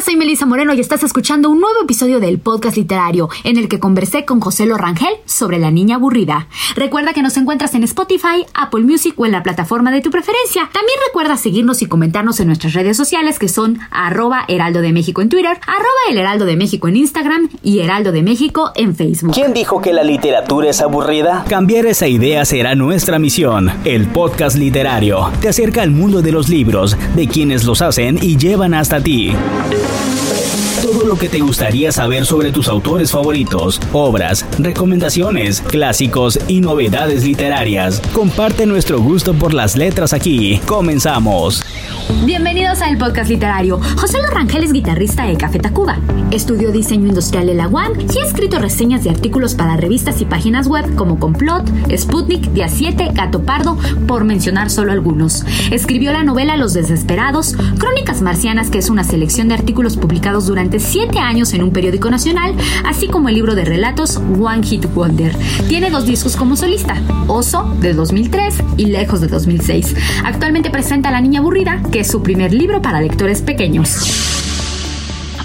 Hola, soy Melissa Moreno y estás escuchando un nuevo episodio del podcast literario en el que conversé con José Lorangel sobre la niña aburrida. Recuerda que nos encuentras en Spotify, Apple Music o en la plataforma de tu preferencia. También recuerda seguirnos y comentarnos en nuestras redes sociales que son arroba heraldo de México en Twitter, arroba el heraldo de México en Instagram y heraldo de México en Facebook. ¿Quién dijo que la literatura es aburrida? Cambiar esa idea será nuestra misión. El podcast literario te acerca al mundo de los libros, de quienes los hacen y llevan hasta ti. Thank you. Todo lo que te gustaría saber sobre tus autores favoritos, obras, recomendaciones, clásicos y novedades literarias. Comparte nuestro gusto por las letras aquí. Comenzamos. Bienvenidos al podcast literario. José Lorangel es guitarrista de Café Tacuba. Estudió diseño industrial en la UAM y ha escrito reseñas de artículos para revistas y páginas web como Complot, Sputnik, Día 7, Gato Pardo, por mencionar solo algunos. Escribió la novela Los Desesperados, Crónicas Marcianas, que es una selección de artículos publicados durante siete años en un periódico nacional, así como el libro de relatos One Hit Wonder. Tiene dos discos como solista, Oso de 2003 y Lejos de 2006. Actualmente presenta La Niña Aburrida, que es su primer libro para lectores pequeños.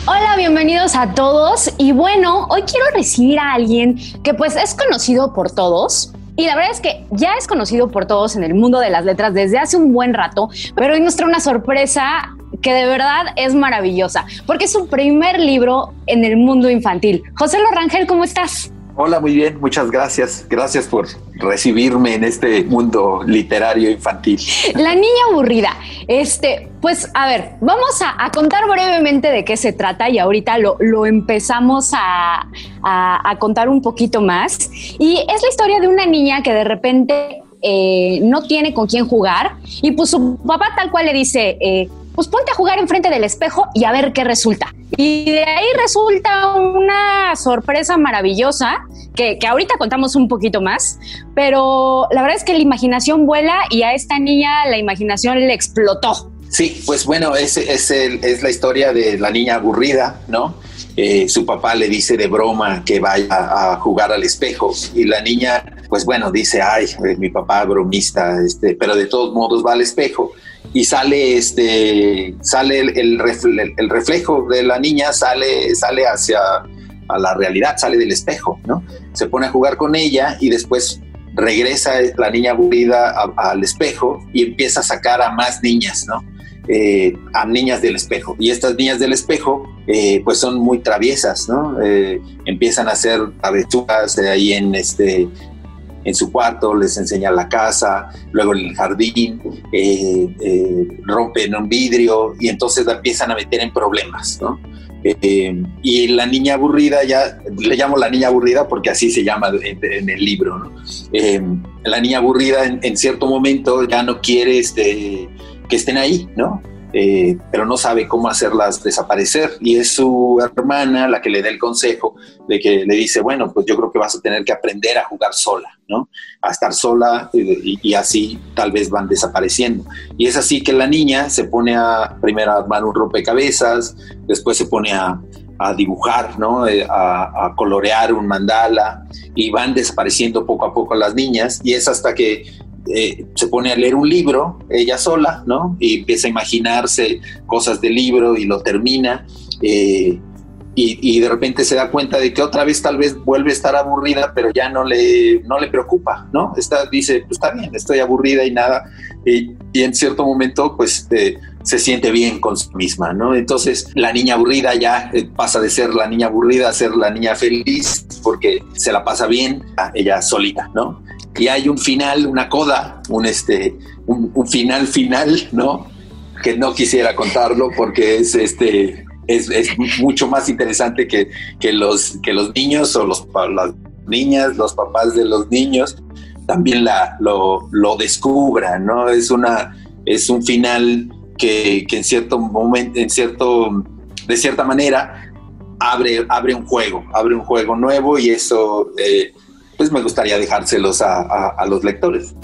Hola, bienvenidos a todos. Y bueno, hoy quiero recibir a alguien que pues es conocido por todos. Y la verdad es que ya es conocido por todos en el mundo de las letras desde hace un buen rato, pero hoy nos trae una sorpresa que de verdad es maravillosa, porque es su primer libro en el mundo infantil. José Lorangel, ¿cómo estás? Hola, muy bien, muchas gracias. Gracias por recibirme en este mundo literario infantil. La niña aburrida. Este, pues a ver, vamos a, contar brevemente de qué se trata y ahorita lo, lo empezamos a, a, contar un poquito más. Y es la historia de una niña que de repente eh, no tiene con quién jugar y pues su papá tal cual le dice, eh, pues ponte a jugar enfrente del espejo y a ver qué resulta. Y de ahí resulta una sorpresa maravillosa que, ahorita contamos un poquito más, pero la verdad es que la imaginación vuela y a esta niña la imaginación le explotó. Sí, pues bueno, es, es, es la historia de la niña aburrida, ¿no? Eh, su papá le dice de broma que vaya a jugar al espejo y la niña, pues bueno, dice, ay, eh, mi papá bromista, este, pero de todos modos va al espejo y sale este sale el, reflejo de la niña sale sale hacia a la realidad sale del espejo no se pone a jugar con ella y después regresa la niña aburrida al espejo y empieza a sacar a más niñas no eh, a niñas del espejo. Y estas niñas del espejo eh, pues son muy traviesas no eh, empiezan a hacer aventuras ahí en este en su cuarto, les enseña la casa, luego en el jardín, eh, eh, rompen un vidrio y entonces la empiezan a meter en problemas, ¿no? Eh, y la niña aburrida, ya le llamo la niña aburrida porque así se llama en, el libro, ¿no? la niña aburrida en, en, cierto momento ya no quiere este, que estén ahí, ¿no? Eh, pero no sabe cómo hacerlas desaparecer. Y es su hermana la que le da el consejo de que le dice, bueno, pues yo creo que vas a tener que aprender a jugar sola, ¿no? A estar sola y, así tal vez van desapareciendo. Y es así que la niña se pone a primero a armar un rompecabezas, después se pone a, dibujar, ¿no? Eh, a, a, colorear un mandala y van desapareciendo poco a poco las niñas y es hasta que eh, se pone a leer un libro ella sola, ¿no? Y empieza a imaginarse cosas del libro y lo termina. Eh, y, de repente se da cuenta de que otra vez tal vez vuelve a estar aburrida, pero ya no le, no le preocupa, ¿no? Está, dice, pues está bien, estoy aburrida y nada. Y, en cierto momento, pues eh, se siente bien con sí misma, ¿no? Entonces la niña aburrida ya pasa de ser la niña aburrida a ser la niña feliz porque se la pasa bien ella solita, ¿no? Y hay un final, una coda, un, este, un, final final, ¿no? Que no quisiera contarlo porque es, este, es, mucho más interesante que, que, los, que los niños o los, las niñas, los papás de los niños también la, lo, lo descubran, ¿no? Es, una, es un final que, en cierto momento, en cierto, de cierta manera, abre, abre un juego, abre un juego nuevo y eso, eh, pues me gustaría dejárselos a los lectores.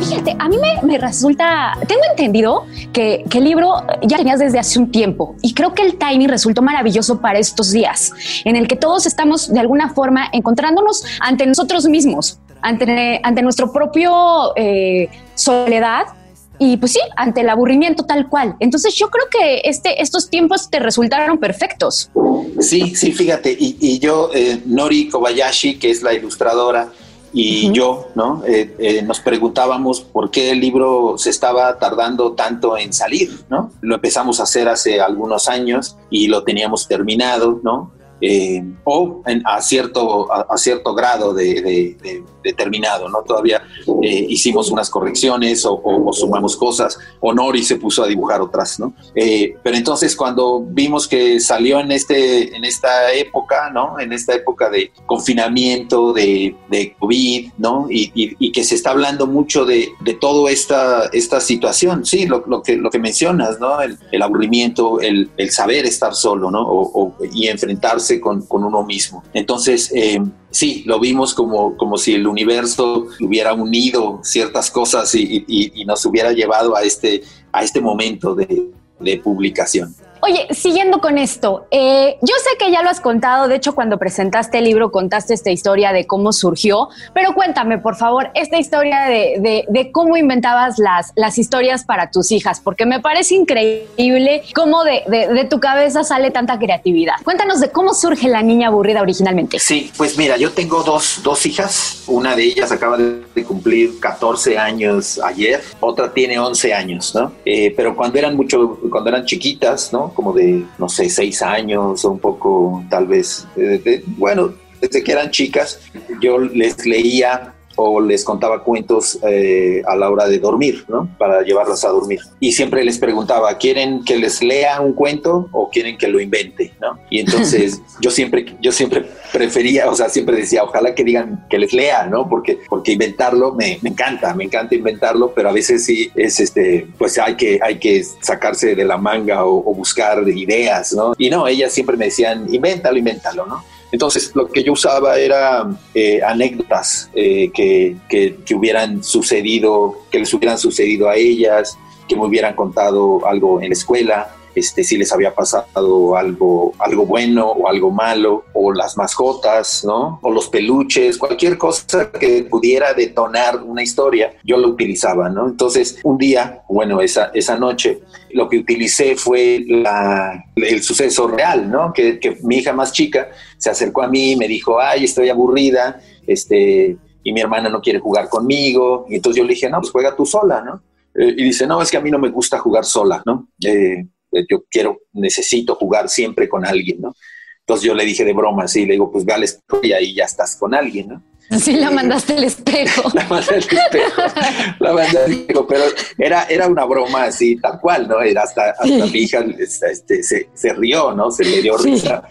fíjate, a mí me, resulta, tengo entendido que, el libro ya tenías desde hace un tiempo y creo que el Tiny resultó maravilloso para estos días, en el que todos estamos de alguna forma encontrándonos ante nosotros mismos, ante, ante nuestro propio eh, soledad y pues sí, ante el aburrimiento tal cual. Entonces yo creo que este, estos tiempos te resultaron perfectos. Sí, sí, fíjate, y, yo, eh, Nori Kobayashi, que es la ilustradora, y yo, ¿no? Eh, eh, nos preguntábamos por qué el libro se estaba tardando tanto en salir, ¿no? Lo empezamos a hacer hace algunos años y lo teníamos terminado, ¿no? Eh, o a, cierto, a, cierto grado de, determinado, ¿no? Todavía eh, hicimos unas correcciones o, sumamos cosas, o Nori se puso a dibujar otras, ¿no? Eh, pero entonces cuando vimos que salió en, este, en esta época, ¿no? En esta época de confinamiento, de, COVID, ¿no? Y, que se está hablando mucho de, toda esta, esta situación, sí, lo, que, lo que mencionas, ¿no? El, aburrimiento, el, el, saber estar solo, ¿no? O, y enfrentarse con, uno mismo. Entonces, eh, sí, lo vimos como, como si el universo hubiera unido ciertas cosas y, nos hubiera llevado a este, a este momento de, de publicación. Oye, siguiendo con esto, eh, yo sé que ya lo has contado, de hecho cuando presentaste el libro contaste esta historia de cómo surgió, pero cuéntame por favor esta historia de, cómo inventabas las, historias para tus hijas, porque me parece increíble cómo de, tu cabeza sale tanta creatividad. Cuéntanos de cómo surge la niña aburrida originalmente. Sí, pues mira, yo tengo dos, dos hijas, una de ellas acaba de cumplir 14 años ayer, otra tiene 11 años, ¿no? Eh, pero cuando eran mucho, cuando eran chiquitas, ¿no? Como de, no sé, seis años o un poco, tal vez, bueno, desde que eran chicas, yo les leía o les contaba cuentos eh, a la hora de dormir, ¿no? Para llevarlas a dormir. Y siempre les preguntaba, ¿quieren que les lea un cuento o quieren que lo invente, ¿no? Y entonces yo siempre, yo siempre prefería, o sea, siempre decía, ojalá que digan que les lea, ¿no? Porque, porque inventarlo me, me encanta, me encanta inventarlo, pero a veces sí es, este, pues hay que, hay que sacarse de la manga o, o buscar ideas, ¿no? Y no, ellas siempre me decían, invéntalo, invéntalo, ¿no? Entonces, lo que yo usaba era eh, anécdotas eh, que, que, hubieran sucedido, que les hubieran sucedido a ellas, que me hubieran contado algo en la escuela, este, si les había pasado algo, algo bueno o algo malo, o las mascotas, ¿no? O los peluches, cualquier cosa que pudiera detonar una historia, yo lo utilizaba, ¿no? Entonces, un día, bueno, esa, esa noche, lo que utilicé fue el suceso real, ¿no? Que, que mi hija más chica se acercó a mí y me dijo, ay, estoy aburrida, este, y mi hermana no quiere jugar conmigo. Y entonces yo le dije, no, pues juega tú sola, ¿no? Eh, y dice, no, es que a mí no me gusta jugar sola, ¿no? Eh, yo quiero, necesito jugar siempre con alguien, ¿no? Entonces yo le dije de broma, sí, le digo, pues ve al espejo y ahí ya estás con alguien, ¿no? Sí, la mandaste al espejo. la mandé al espejo, la mandé al espejo, pero era, era una broma así, tal cual, ¿no? Era hasta, hasta mi hija este, se, se, rió, ¿no? Se le dio risa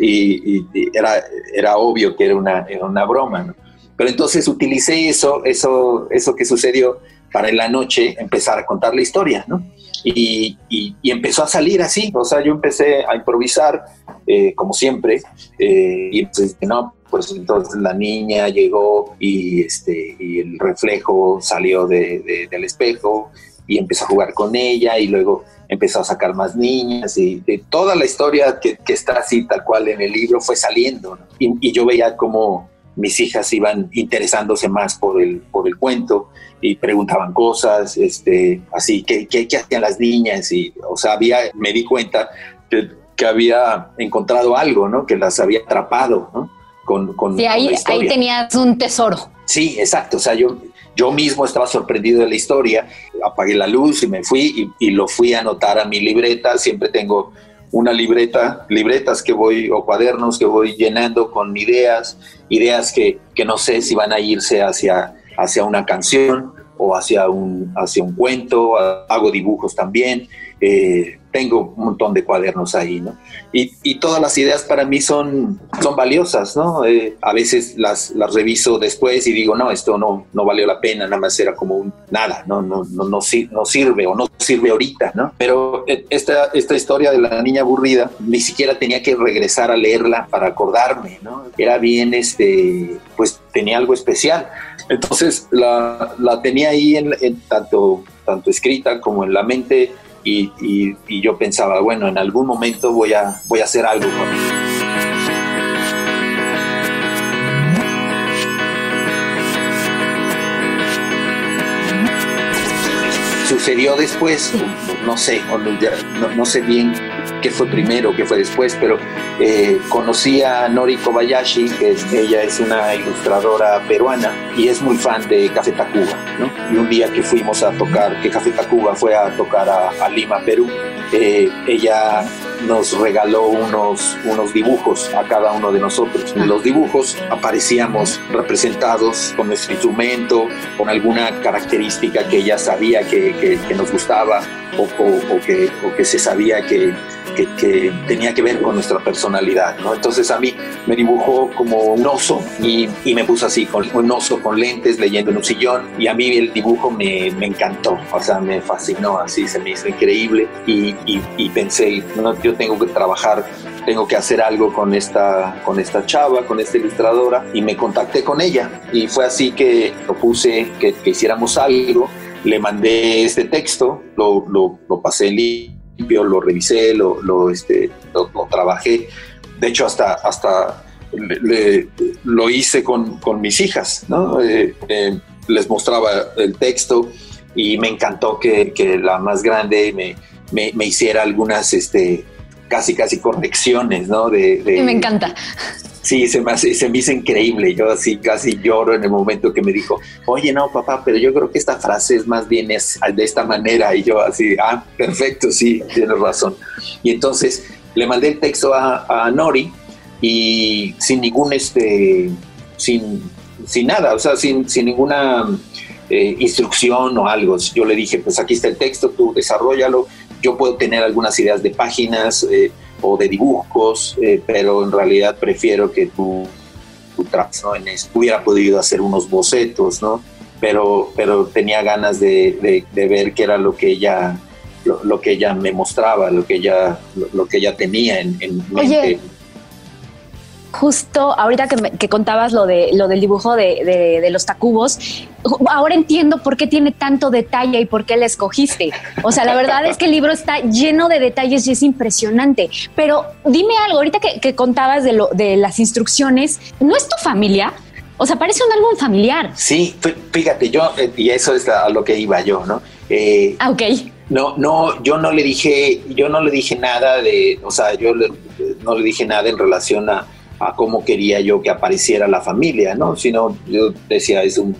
y, era, era obvio que era una, era una broma, ¿no? Pero entonces utilicé eso, eso, eso que sucedió para en la noche empezar a contar la historia, ¿no? Y, empezó a salir así, o sea, yo empecé a improvisar, eh, como siempre, eh, y pues, no, pues entonces la niña llegó y, este, y el reflejo salió de, del espejo y empezó a jugar con ella y luego empezó a sacar más niñas y de toda la historia que, está así tal cual en el libro fue saliendo y, y, yo veía como mis hijas iban interesándose más por el, por el cuento y preguntaban cosas, este, así, ¿qué, qué, hacían las niñas? Y, o sea, había, me di cuenta que, que, había encontrado algo, ¿no? Que las había atrapado, ¿no? Con, con, sí, ahí, ahí tenías un tesoro. Sí, exacto. O sea, yo, yo mismo estaba sorprendido de la historia, apagué la luz y me fui y, y lo fui a anotar a mi libreta. Siempre tengo una libreta, libretas que voy, o cuadernos que voy llenando con ideas, ideas que, que no sé si van a irse hacia hacia una canción o hacia un, hacia un cuento, hago dibujos también. Eh, tengo un montón de cuadernos ahí, ¿no? Y, y, todas las ideas para mí son, son valiosas, ¿no? Eh, a veces las, las reviso después y digo, no, esto no, no valió la pena, nada más era como un nada, no, no, no, no, no sirve o no sirve ahorita, ¿no? Pero eh, esta, esta historia de la niña aburrida, ni siquiera tenía que regresar a leerla para acordarme, ¿no? Era bien, este, pues tenía algo especial. Entonces la, la tenía ahí en, en tanto, tanto escrita como en la mente y, yo pensaba, bueno, en algún momento voy a, voy a hacer algo con él. Sucedió después, no sé, no, no sé bien qué fue primero, qué fue después, pero eh, conocí a Nori Kobayashi, que es, ella es una ilustradora peruana y es muy fan de Café Tacuba, ¿no? Y un día que fuimos a tocar, que Café Tacuba fue a tocar a, Lima, Perú, eh, ella nos regaló unos, unos dibujos a cada uno de nosotros. En los dibujos aparecíamos representados con nuestro instrumento, con alguna característica que ella sabía que, que, nos gustaba o, o, que, o, que, se sabía que, que, tenía que ver con nuestra personalidad. ¿no? Entonces a mí me dibujó como un oso y, y, me puso así, con un oso con lentes leyendo en un sillón y a mí el dibujo me, me encantó, o sea, me fascinó, así se me hizo increíble y, y pensé, no, yo tengo que trabajar tengo que hacer algo con esta, con esta chava, con esta ilustradora, y me contacté con ella. Y fue así que propuse que, que hiciéramos algo. Le mandé este texto, lo, lo, lo pasé en lo revisé, lo, lo, este, lo, trabajé. De hecho, hasta, hasta lo hice con, con, mis hijas, ¿no? Eh, eh, les mostraba el texto y me encantó que, que la más grande me, me, me, hiciera algunas este, casi, casi correcciones, ¿no? De, me encanta. Sí, se me, se me hizo increíble. Yo así casi lloro en el momento que me dijo, oye, no, papá, pero yo creo que esta frase es más bien es de esta manera. Y yo así, ah, perfecto, sí, tienes razón. Y entonces le mandé el texto a, Nori y sin ningún, este, sin, sin nada, o sea, sin, sin ninguna eh, instrucción o algo. Yo le dije, pues aquí está el texto, tú desarrollalo yo puedo tener algunas ideas de páginas eh, o de dibujos, eh, pero en realidad prefiero que tú, tú ¿no? en hubiera podido hacer unos bocetos, ¿no? Pero, pero tenía ganas de, de, ver qué era lo que ella lo, que ella me mostraba, lo que ella, lo, que ella tenía en, en mente justo ahorita que, contabas lo, de, lo del dibujo de, los tacubos, ahora entiendo por qué tiene tanto detalle y por qué la escogiste. O sea, la verdad es que el libro está lleno de detalles y es impresionante. Pero dime algo, ahorita que, contabas de, lo, de las instrucciones, ¿no es tu familia? O sea, parece un álbum familiar. Sí, fíjate, yo, eh, y eso es a lo que iba yo, ¿no? Eh, ah, ok. No, no, yo no le dije, yo no le dije nada de, o sea, yo no le dije nada en relación a, a cómo quería yo que apareciera la familia, ¿no? Sino yo decía, es, un,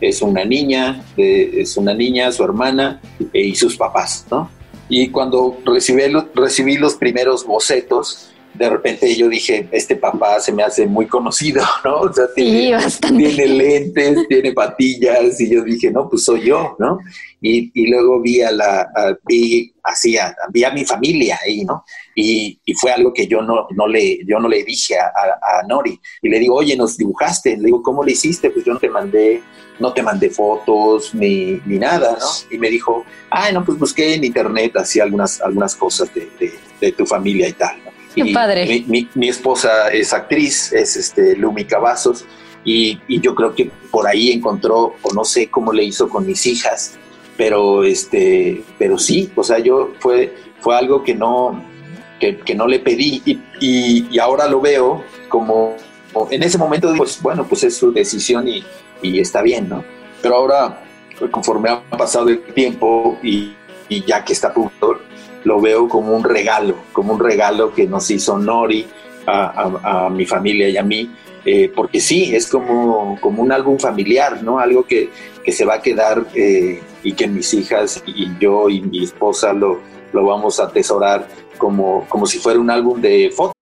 es una niña, es una niña, su hermana eh, y sus papás, ¿no? Y cuando recibí, recibí los primeros bocetos, de repente yo dije, este papá se me hace muy conocido, ¿no? O sea, tiene, tiene lentes, tiene patillas, y yo dije, no, pues soy yo, ¿no? Y, y luego vi a la, vi, así, vi a mi familia ahí, ¿no? Y, fue algo que yo no, no, le, yo no le dije a, Nori. Y le digo, oye, nos dibujaste. Le digo, ¿cómo le hiciste? Pues yo no te mandé, no te mandé fotos ni, ni nada, ¿no? Y me dijo, ay, no, pues busqué en internet así algunas, algunas cosas de, de, tu familia y tal. Qué padre. Mi, mi, mi, esposa es actriz, es este, Lumi Cavazos, y, y, yo creo que por ahí encontró, o no sé cómo le hizo con mis hijas, pero, este, pero sí, o sea, yo fue, fue algo que no, que, no le pedí y, y, ahora lo veo como, en ese momento pues bueno, pues es su decisión y, y está bien, ¿no? Pero ahora, conforme ha pasado el tiempo y, y ya que está punto, lo veo como un regalo, como un regalo que nos hizo Nori a, a, mi familia y a mí, eh, porque sí, es como, como un álbum familiar, ¿no? Algo que, que se va a quedar eh, y que mis hijas y yo y mi esposa lo, lo vamos a atesorar como, como si fuera un álbum de fotos.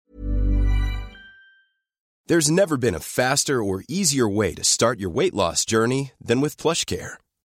There's never been a faster or easier way to start your weight loss journey than with PlushCare.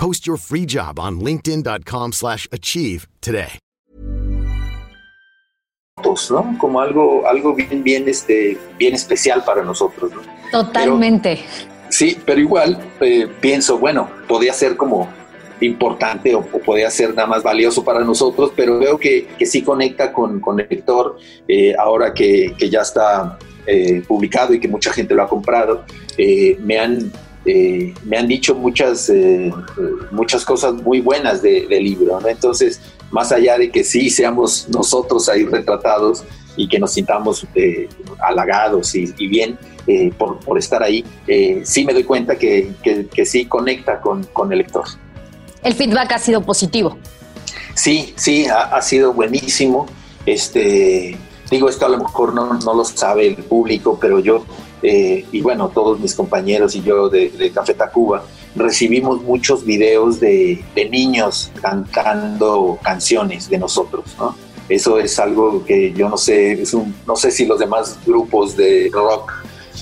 Post your free job on linkedin.com/achieve slash achieve today. ¿no? Como algo, algo bien, bien, este, bien especial para nosotros. ¿no? Totalmente. Pero, sí, pero igual eh, pienso, bueno, podría ser como importante o, o, podría ser nada más valioso para nosotros, pero veo que, que sí conecta con, con el lector eh, ahora que, que, ya está eh, publicado y que mucha gente lo ha comprado. Eh, me han eh, me han dicho muchas, eh, muchas cosas muy buenas del de libro, ¿no? Entonces, más allá de que sí seamos nosotros ahí retratados y que nos sintamos eh, halagados y, y bien por, por, estar ahí, sí me doy cuenta que, que, que sí conecta con, con, el lector. El feedback ha sido positivo. Sí, sí, ha, ha sido buenísimo. Este, digo, esto a lo mejor no, no lo sabe el público, pero yo eh, y bueno, todos mis compañeros y yo de, de Café Tacuba, recibimos muchos videos de, niños cantando canciones de nosotros, ¿no? Eso es algo que yo no sé, es un, no sé si los demás grupos de rock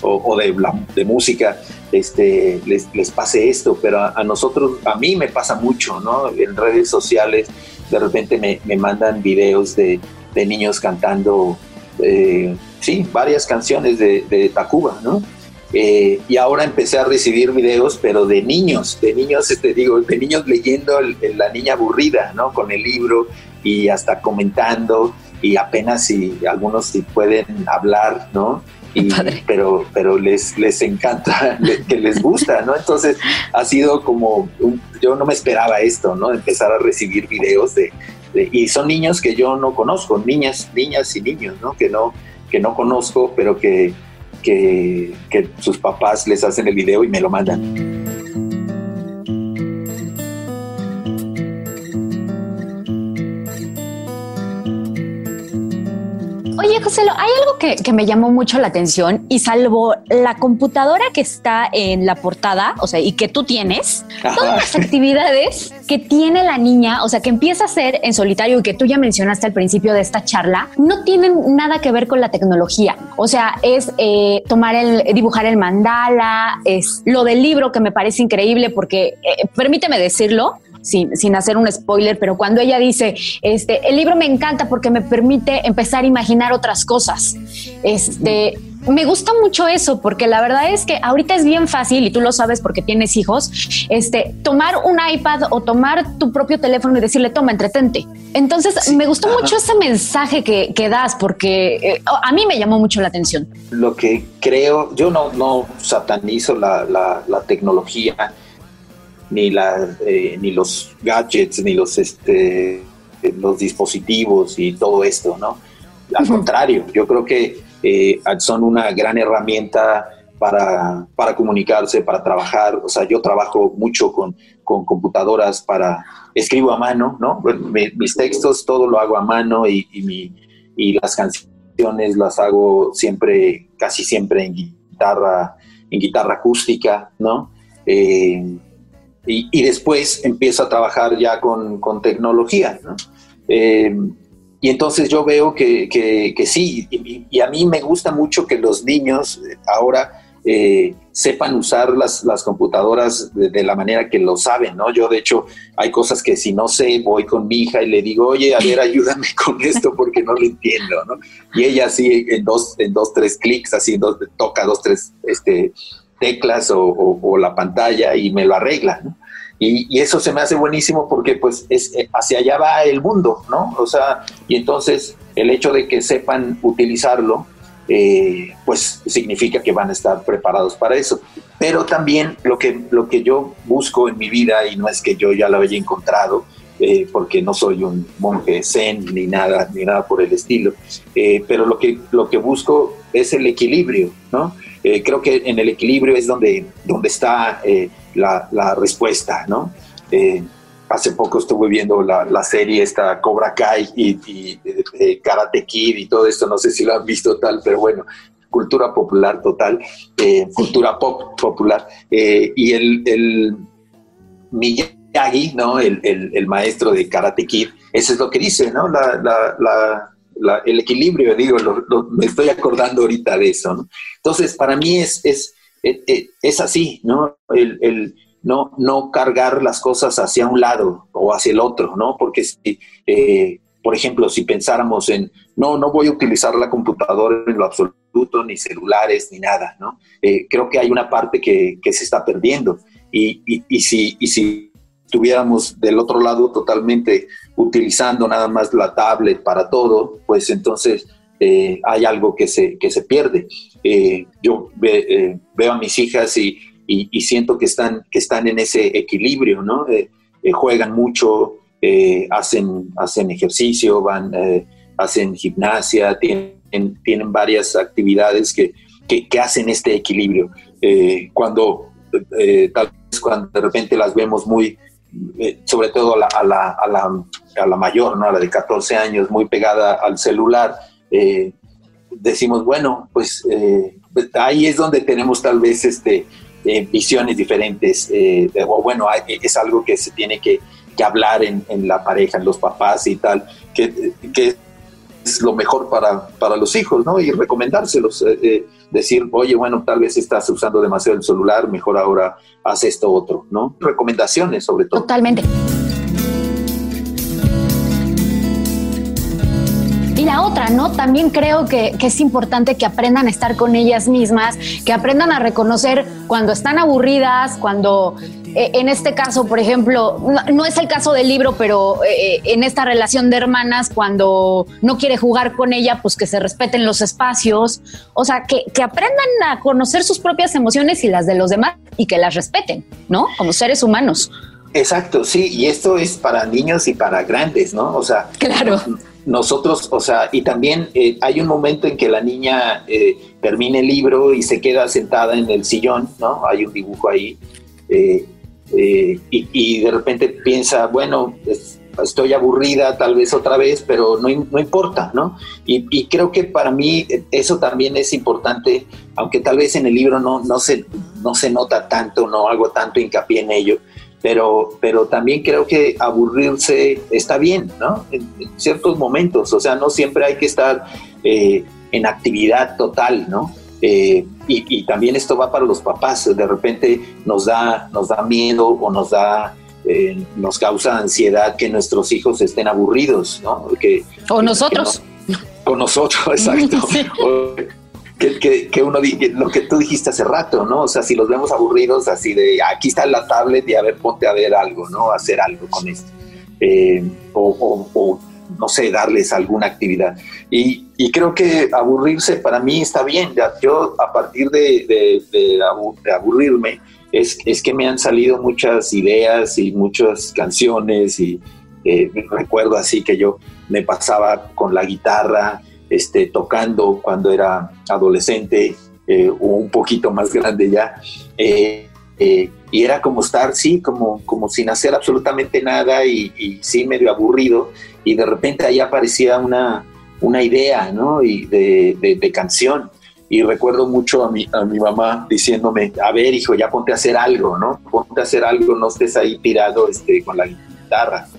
o, de, de, música este, les, les, pase esto, pero a, a, nosotros, a mí me pasa mucho, ¿no? En redes sociales de repente me, me mandan videos de, de niños cantando eh, sí, varias canciones de, de Tacuba, ¿no? Eh, y ahora empecé a recibir videos, pero de niños, de niños, te este, digo, de niños leyendo el, el, La Niña Aburrida, ¿no? Con el libro y hasta comentando y apenas si algunos si pueden hablar, ¿no? Y, pero pero les, les encanta, que les gusta, ¿no? Entonces ha sido como, un, yo no me esperaba esto, ¿no? Empezar a recibir videos de, de, y son niños que yo no conozco, niñas, niñas y niños, ¿no? Que no, que no conozco, pero que, que, que sus papás les hacen el video y me lo mandan. Oye, José, hay algo que, que, me llamó mucho la atención y salvo la computadora que está en la portada, o sea, y que tú tienes, Ajá. todas las actividades que tiene la niña, o sea, que empieza a hacer en solitario y que tú ya mencionaste al principio de esta charla, no tienen nada que ver con la tecnología. O sea, es eh, tomar el, dibujar el mandala, es lo del libro que me parece increíble porque, eh, permíteme decirlo, sin, sin, hacer un spoiler, pero cuando ella dice, este, el libro me encanta porque me permite empezar a imaginar otras cosas. Este, me gusta mucho eso porque la verdad es que ahorita es bien fácil y tú lo sabes porque tienes hijos, este, tomar un iPad o tomar tu propio teléfono y decirle, toma, entretente. Entonces, sí, me gustó ajá. mucho ese mensaje que, que das porque eh, a mí me llamó mucho la atención. Lo que creo, yo no, no satanizo la, la, la tecnología, ni, la, eh, ni los gadgets, ni los, este, los dispositivos y todo esto, ¿no? Al uh -huh. contrario, yo creo que eh, son una gran herramienta para, para, comunicarse, para trabajar. O sea, yo trabajo mucho con, con computadoras para, escribo a mano, ¿no? Mis textos, todo lo hago a mano y, y, mi, y las canciones las hago siempre, casi siempre en guitarra, en guitarra acústica, ¿no? Eh, y, y, después empiezo a trabajar ya con, con tecnología, ¿no? Eh, y entonces yo veo que, que, sí, y, a mí me gusta mucho que los niños ahora eh, sepan usar las, las computadoras de, de, la manera que lo saben, ¿no? Yo, de hecho, hay cosas que si no sé, voy con mi hija y le digo, oye, a ver, ayúdame con esto porque no lo entiendo, ¿no? Y ella así en dos, en dos tres clics, así dos, toca dos, tres este, teclas o, la pantalla y me lo arregla, y, eso se me hace buenísimo porque pues es, eh, hacia allá va el mundo, ¿no? O sea, y entonces el hecho de que sepan utilizarlo eh, pues significa que van a estar preparados para eso. Pero también lo que, lo que yo busco en mi vida, y no es que yo ya lo haya encontrado, eh, porque no soy un monje zen ni nada, ni nada por el estilo, eh, pero lo que, lo que busco es el equilibrio, ¿no? creo que en el equilibrio es donde, donde está la, la, respuesta, ¿no? hace poco estuve viendo la, serie esta Cobra Kai y, Karate Kid y todo esto, no sé si lo han visto tal, pero bueno, cultura popular total, eh, cultura pop popular. Eh, y el, el Miyagi, ¿no? El, maestro de Karate Kid, eso es lo que dice, ¿no? el equilibrio, digo, me estoy acordando ahorita de eso, ¿no? Entonces, para mí es, es, es, así, ¿no? el no, cargar las cosas hacia un lado o hacia el otro, ¿no? Porque si, eh, por ejemplo, si pensáramos en, no, no voy a utilizar la computadora en lo absoluto, ni celulares, ni nada, ¿no? Eh, creo que hay una parte que, se está perdiendo. Y si estuviéramos del otro lado totalmente utilizando nada más la tablet para todo, pues entonces eh, hay algo que se, que se pierde. yo veo a mis hijas y y, siento que están, que están en ese equilibrio, ¿no? Eh, eh, juegan mucho, eh, hacen, hacen ejercicio, van, hacen gimnasia, tienen, tienen varias actividades que, que, hacen este equilibrio. cuando tal vez cuando de repente las vemos muy, sobre todo a la, a, la, a, la, a la, mayor, ¿no? a la de 14 años, muy pegada al celular, decimos, bueno, pues ahí es donde tenemos tal vez este, visiones diferentes, eh, o bueno, es algo que se tiene que, hablar en, la pareja, en los papás y tal, que, es lo mejor para, para, los hijos, ¿no? Y recomendárselos, eh, eh, decir, oye, bueno, tal vez estás usando demasiado el celular, mejor ahora haz esto otro, ¿no? Recomendaciones sobre todo. Totalmente. la otra, ¿no? También creo que, es importante que aprendan a estar con ellas mismas, que aprendan a reconocer cuando están aburridas, cuando eh, en este caso, por ejemplo, no, es el caso del libro, pero eh, en esta relación de hermanas, cuando no quiere jugar con ella, pues que se respeten los espacios, o sea, que, que aprendan a conocer sus propias emociones y las de los demás y que las respeten, ¿no? Como seres humanos. Exacto, sí, y esto es para niños y para grandes, ¿no? O sea, claro nosotros, o sea, y también eh, hay un momento en que la niña eh, termina el libro y se queda sentada en el sillón, ¿no? Hay un dibujo ahí, eh, y, de repente piensa, bueno, estoy aburrida tal vez otra vez, pero no, no importa, ¿no? Y, creo que para mí eso también es importante, aunque tal vez en el libro no, no, se, no se nota tanto, no hago tanto hincapié en ello, pero, pero también creo que aburrirse está bien, ¿no? En, ciertos momentos, o sea, no siempre hay que estar eh, en actividad total, ¿no? Eh, y, también esto va para los papás, de repente nos da, nos da miedo o nos da, eh, nos causa ansiedad que nuestros hijos estén aburridos, ¿no? Que, o nosotros. con nosotros, exacto que, que, uno, lo que tú dijiste hace rato, ¿no? O sea, si los vemos aburridos, así de aquí está la tablet y a ver, ponte a ver algo, ¿no? Hacer algo con esto. Eh, o, no sé, darles alguna actividad. Y, y, creo que aburrirse para mí está bien. Yo, a partir de, de, aburrirme, es, es, que me han salido muchas ideas y muchas canciones. Y eh, recuerdo así que yo me pasaba con la guitarra este, tocando cuando era adolescente eh, o un poquito más grande ya. Eh, eh, y era como estar, sí, como, como sin hacer absolutamente nada y, sí medio aburrido. Y de repente ahí aparecía una, una idea, ¿no? Y de, de, canción. Y recuerdo mucho a mi, a mi mamá diciéndome, a ver, hijo, ya ponte a hacer algo, ¿no? Ponte a hacer algo, no estés ahí tirado este, con la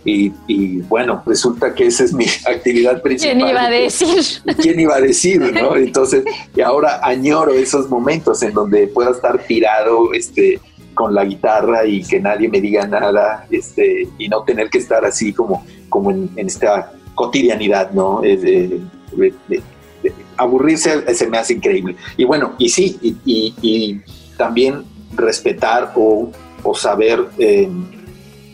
y, bueno, resulta que esa es mi actividad principal. ¿Quién iba a decir? ¿Quién iba a decir, no? Entonces, y ahora añoro esos momentos en donde pueda estar tirado, este, con la guitarra y que nadie me diga nada, este, y no tener que estar así como, como en, esta cotidianidad, ¿no? aburrirse se me hace increíble. Y bueno, y sí, y, también respetar o, saber eh,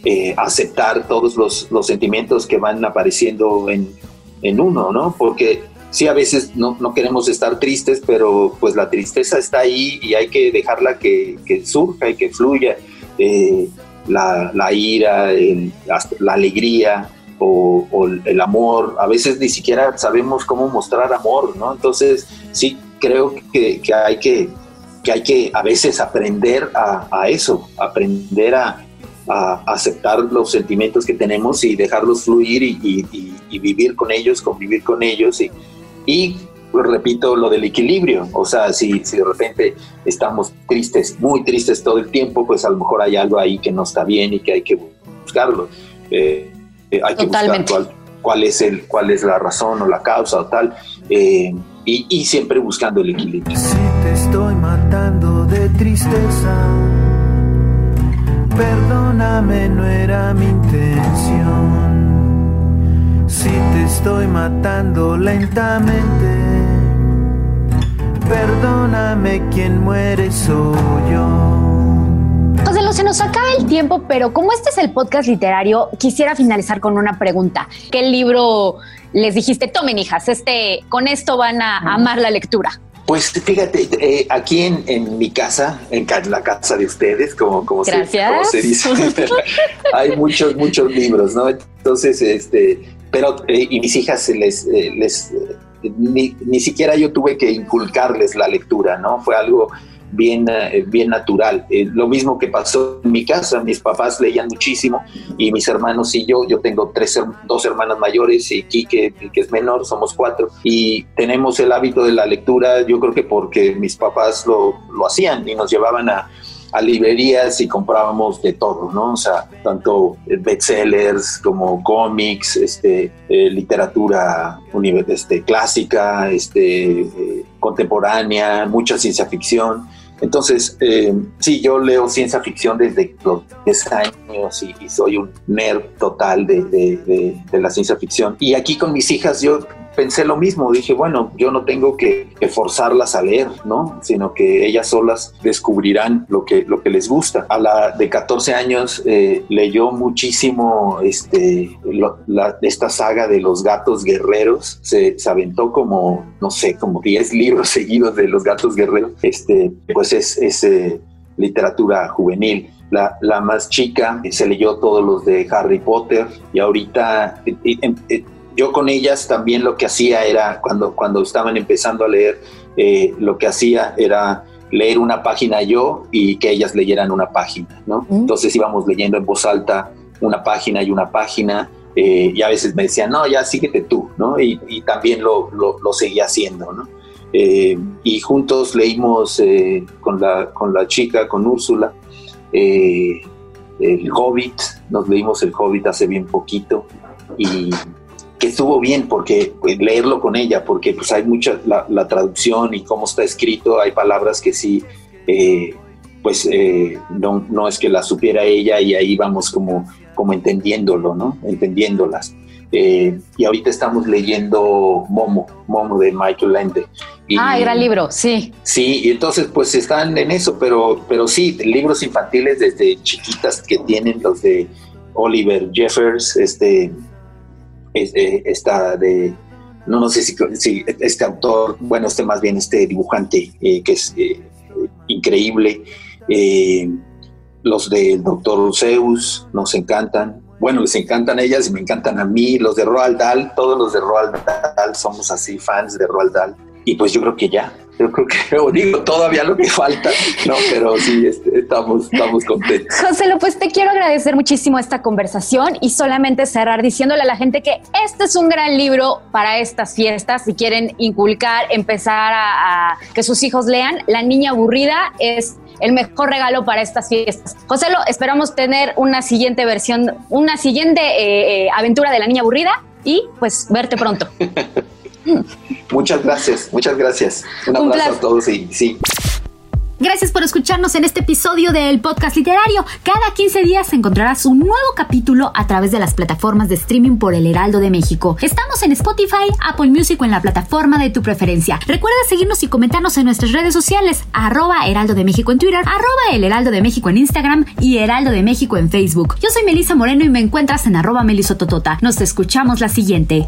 eh, aceptar todos los, los, sentimientos que van apareciendo en, en, uno, ¿no? Porque sí a veces no, no, queremos estar tristes, pero pues la tristeza está ahí y hay que dejarla que, que surja y que fluya. Eh, la, la, ira, la alegría o, el amor, a veces ni siquiera sabemos cómo mostrar amor, ¿no? Entonces sí creo que, que hay que, que hay que a veces aprender a, eso, aprender a, aceptar los sentimientos que tenemos y dejarlos fluir y vivir con ellos, convivir con ellos y, y pues, repito lo del equilibrio, o sea, si, si de repente estamos tristes, muy tristes todo el tiempo, pues a lo mejor hay algo ahí que no está bien y que hay que buscarlo. Eh, eh, hay que buscar cuál, es el, cuál es la razón o la causa o tal, eh, y, y siempre buscando el equilibrio. Si te estoy matando de tristeza, perdóname, no era mi intención si te estoy matando lentamente, perdóname, quien muere soy yo. José, se nos acaba el tiempo, pero como este es el podcast literario, quisiera finalizar con una pregunta. ¿Qué libro les dijiste, tomen hijas, este, con esto van a amar la lectura? Pues fíjate, eh, aquí en, mi casa, en la casa de ustedes, como, como, se, dice, hay muchos, muchos libros, ¿no? Entonces, este, pero eh, y mis hijas les, eh, les ni, ni, siquiera yo tuve que inculcarles la lectura, ¿no? Fue algo bien, bien natural. lo mismo que pasó en mi casa, mis papás leían muchísimo y mis hermanos y yo, yo tengo tres, dos hermanas mayores y Kike, que es menor, somos cuatro, y tenemos el hábito de la lectura, yo creo que porque mis papás lo, lo hacían y nos llevaban a, a librerías y comprábamos de todo, ¿no? O sea, tanto bestsellers como cómics, este, eh, literatura este, clásica, este, eh, contemporánea, mucha ciencia ficción. Entonces, eh, sí, yo leo ciencia ficción desde los 10 años y, soy un nerd total de, de, la ciencia ficción. Y aquí con mis hijas yo pensé lo mismo, dije, bueno, yo no tengo que, forzarlas a leer, ¿no? Sino que ellas solas descubrirán lo que, lo que les gusta. A la de 14 años eh, leyó muchísimo este, esta saga de los gatos guerreros, se, aventó como, no sé, como 10 libros seguidos de los gatos guerreros, este, pues es, es eh, literatura juvenil. La, la, más chica se leyó todos los de Harry Potter y ahorita yo con ellas también lo que hacía era, cuando, cuando estaban empezando a leer, eh, lo que hacía era leer una página yo y que ellas leyeran una página, ¿no? Entonces íbamos leyendo en voz alta una página y una página, eh, y a veces me decían, no, ya síguete tú, ¿no? Y, también lo, lo, seguía haciendo, ¿no? Eh, y juntos leímos con, la, con la chica, con Úrsula, el Hobbit, nos leímos el Hobbit hace bien poquito, y que estuvo bien porque pues, leerlo con ella, porque pues hay mucha la, traducción y cómo está escrito, hay palabras que sí, eh, pues eh, no, no, es que las supiera ella y ahí vamos como, como entendiéndolo, ¿no? Entendiéndolas. Eh, y ahorita estamos leyendo Momo, Momo de Michael Lende. ah, era libro, sí. Sí, y entonces pues están en eso, pero, pero sí, libros infantiles desde chiquitas que tienen los de Oliver Jeffers, este, esta de, no, no sé si, este autor, bueno, este más bien este dibujante eh, que es eh, increíble, los del Doctor Zeus nos encantan, bueno, les encantan ellas y me encantan a mí, los de Roald Dahl, todos los de Roald Dahl somos así fans de Roald Dahl y pues yo creo que ya, yo creo que, o digo, todavía lo que falta, no, pero sí, este, estamos, estamos contentos. José pues te quiero agradecer muchísimo esta conversación y solamente cerrar diciéndole a la gente que este es un gran libro para estas fiestas, si quieren inculcar, empezar a, que sus hijos lean, La Niña Aburrida es el mejor regalo para estas fiestas. José, esperamos tener una siguiente versión, una siguiente eh, eh, aventura de La Niña Aburrida y pues verte pronto. Muchas gracias, muchas gracias. Un, abrazo a todos y sí. Gracias por escucharnos en este episodio del podcast literario. Cada 15 días encontrarás un nuevo capítulo a través de las plataformas de streaming por El Heraldo de México. Estamos en Spotify, Apple Music o en la plataforma de tu preferencia. Recuerda seguirnos y comentarnos en nuestras redes sociales, arroba Heraldo de México en Twitter, arroba El Heraldo de México en Instagram y Heraldo de México en Facebook. Yo soy Melisa Moreno y me encuentras en arroba Melisototota. Nos escuchamos la siguiente.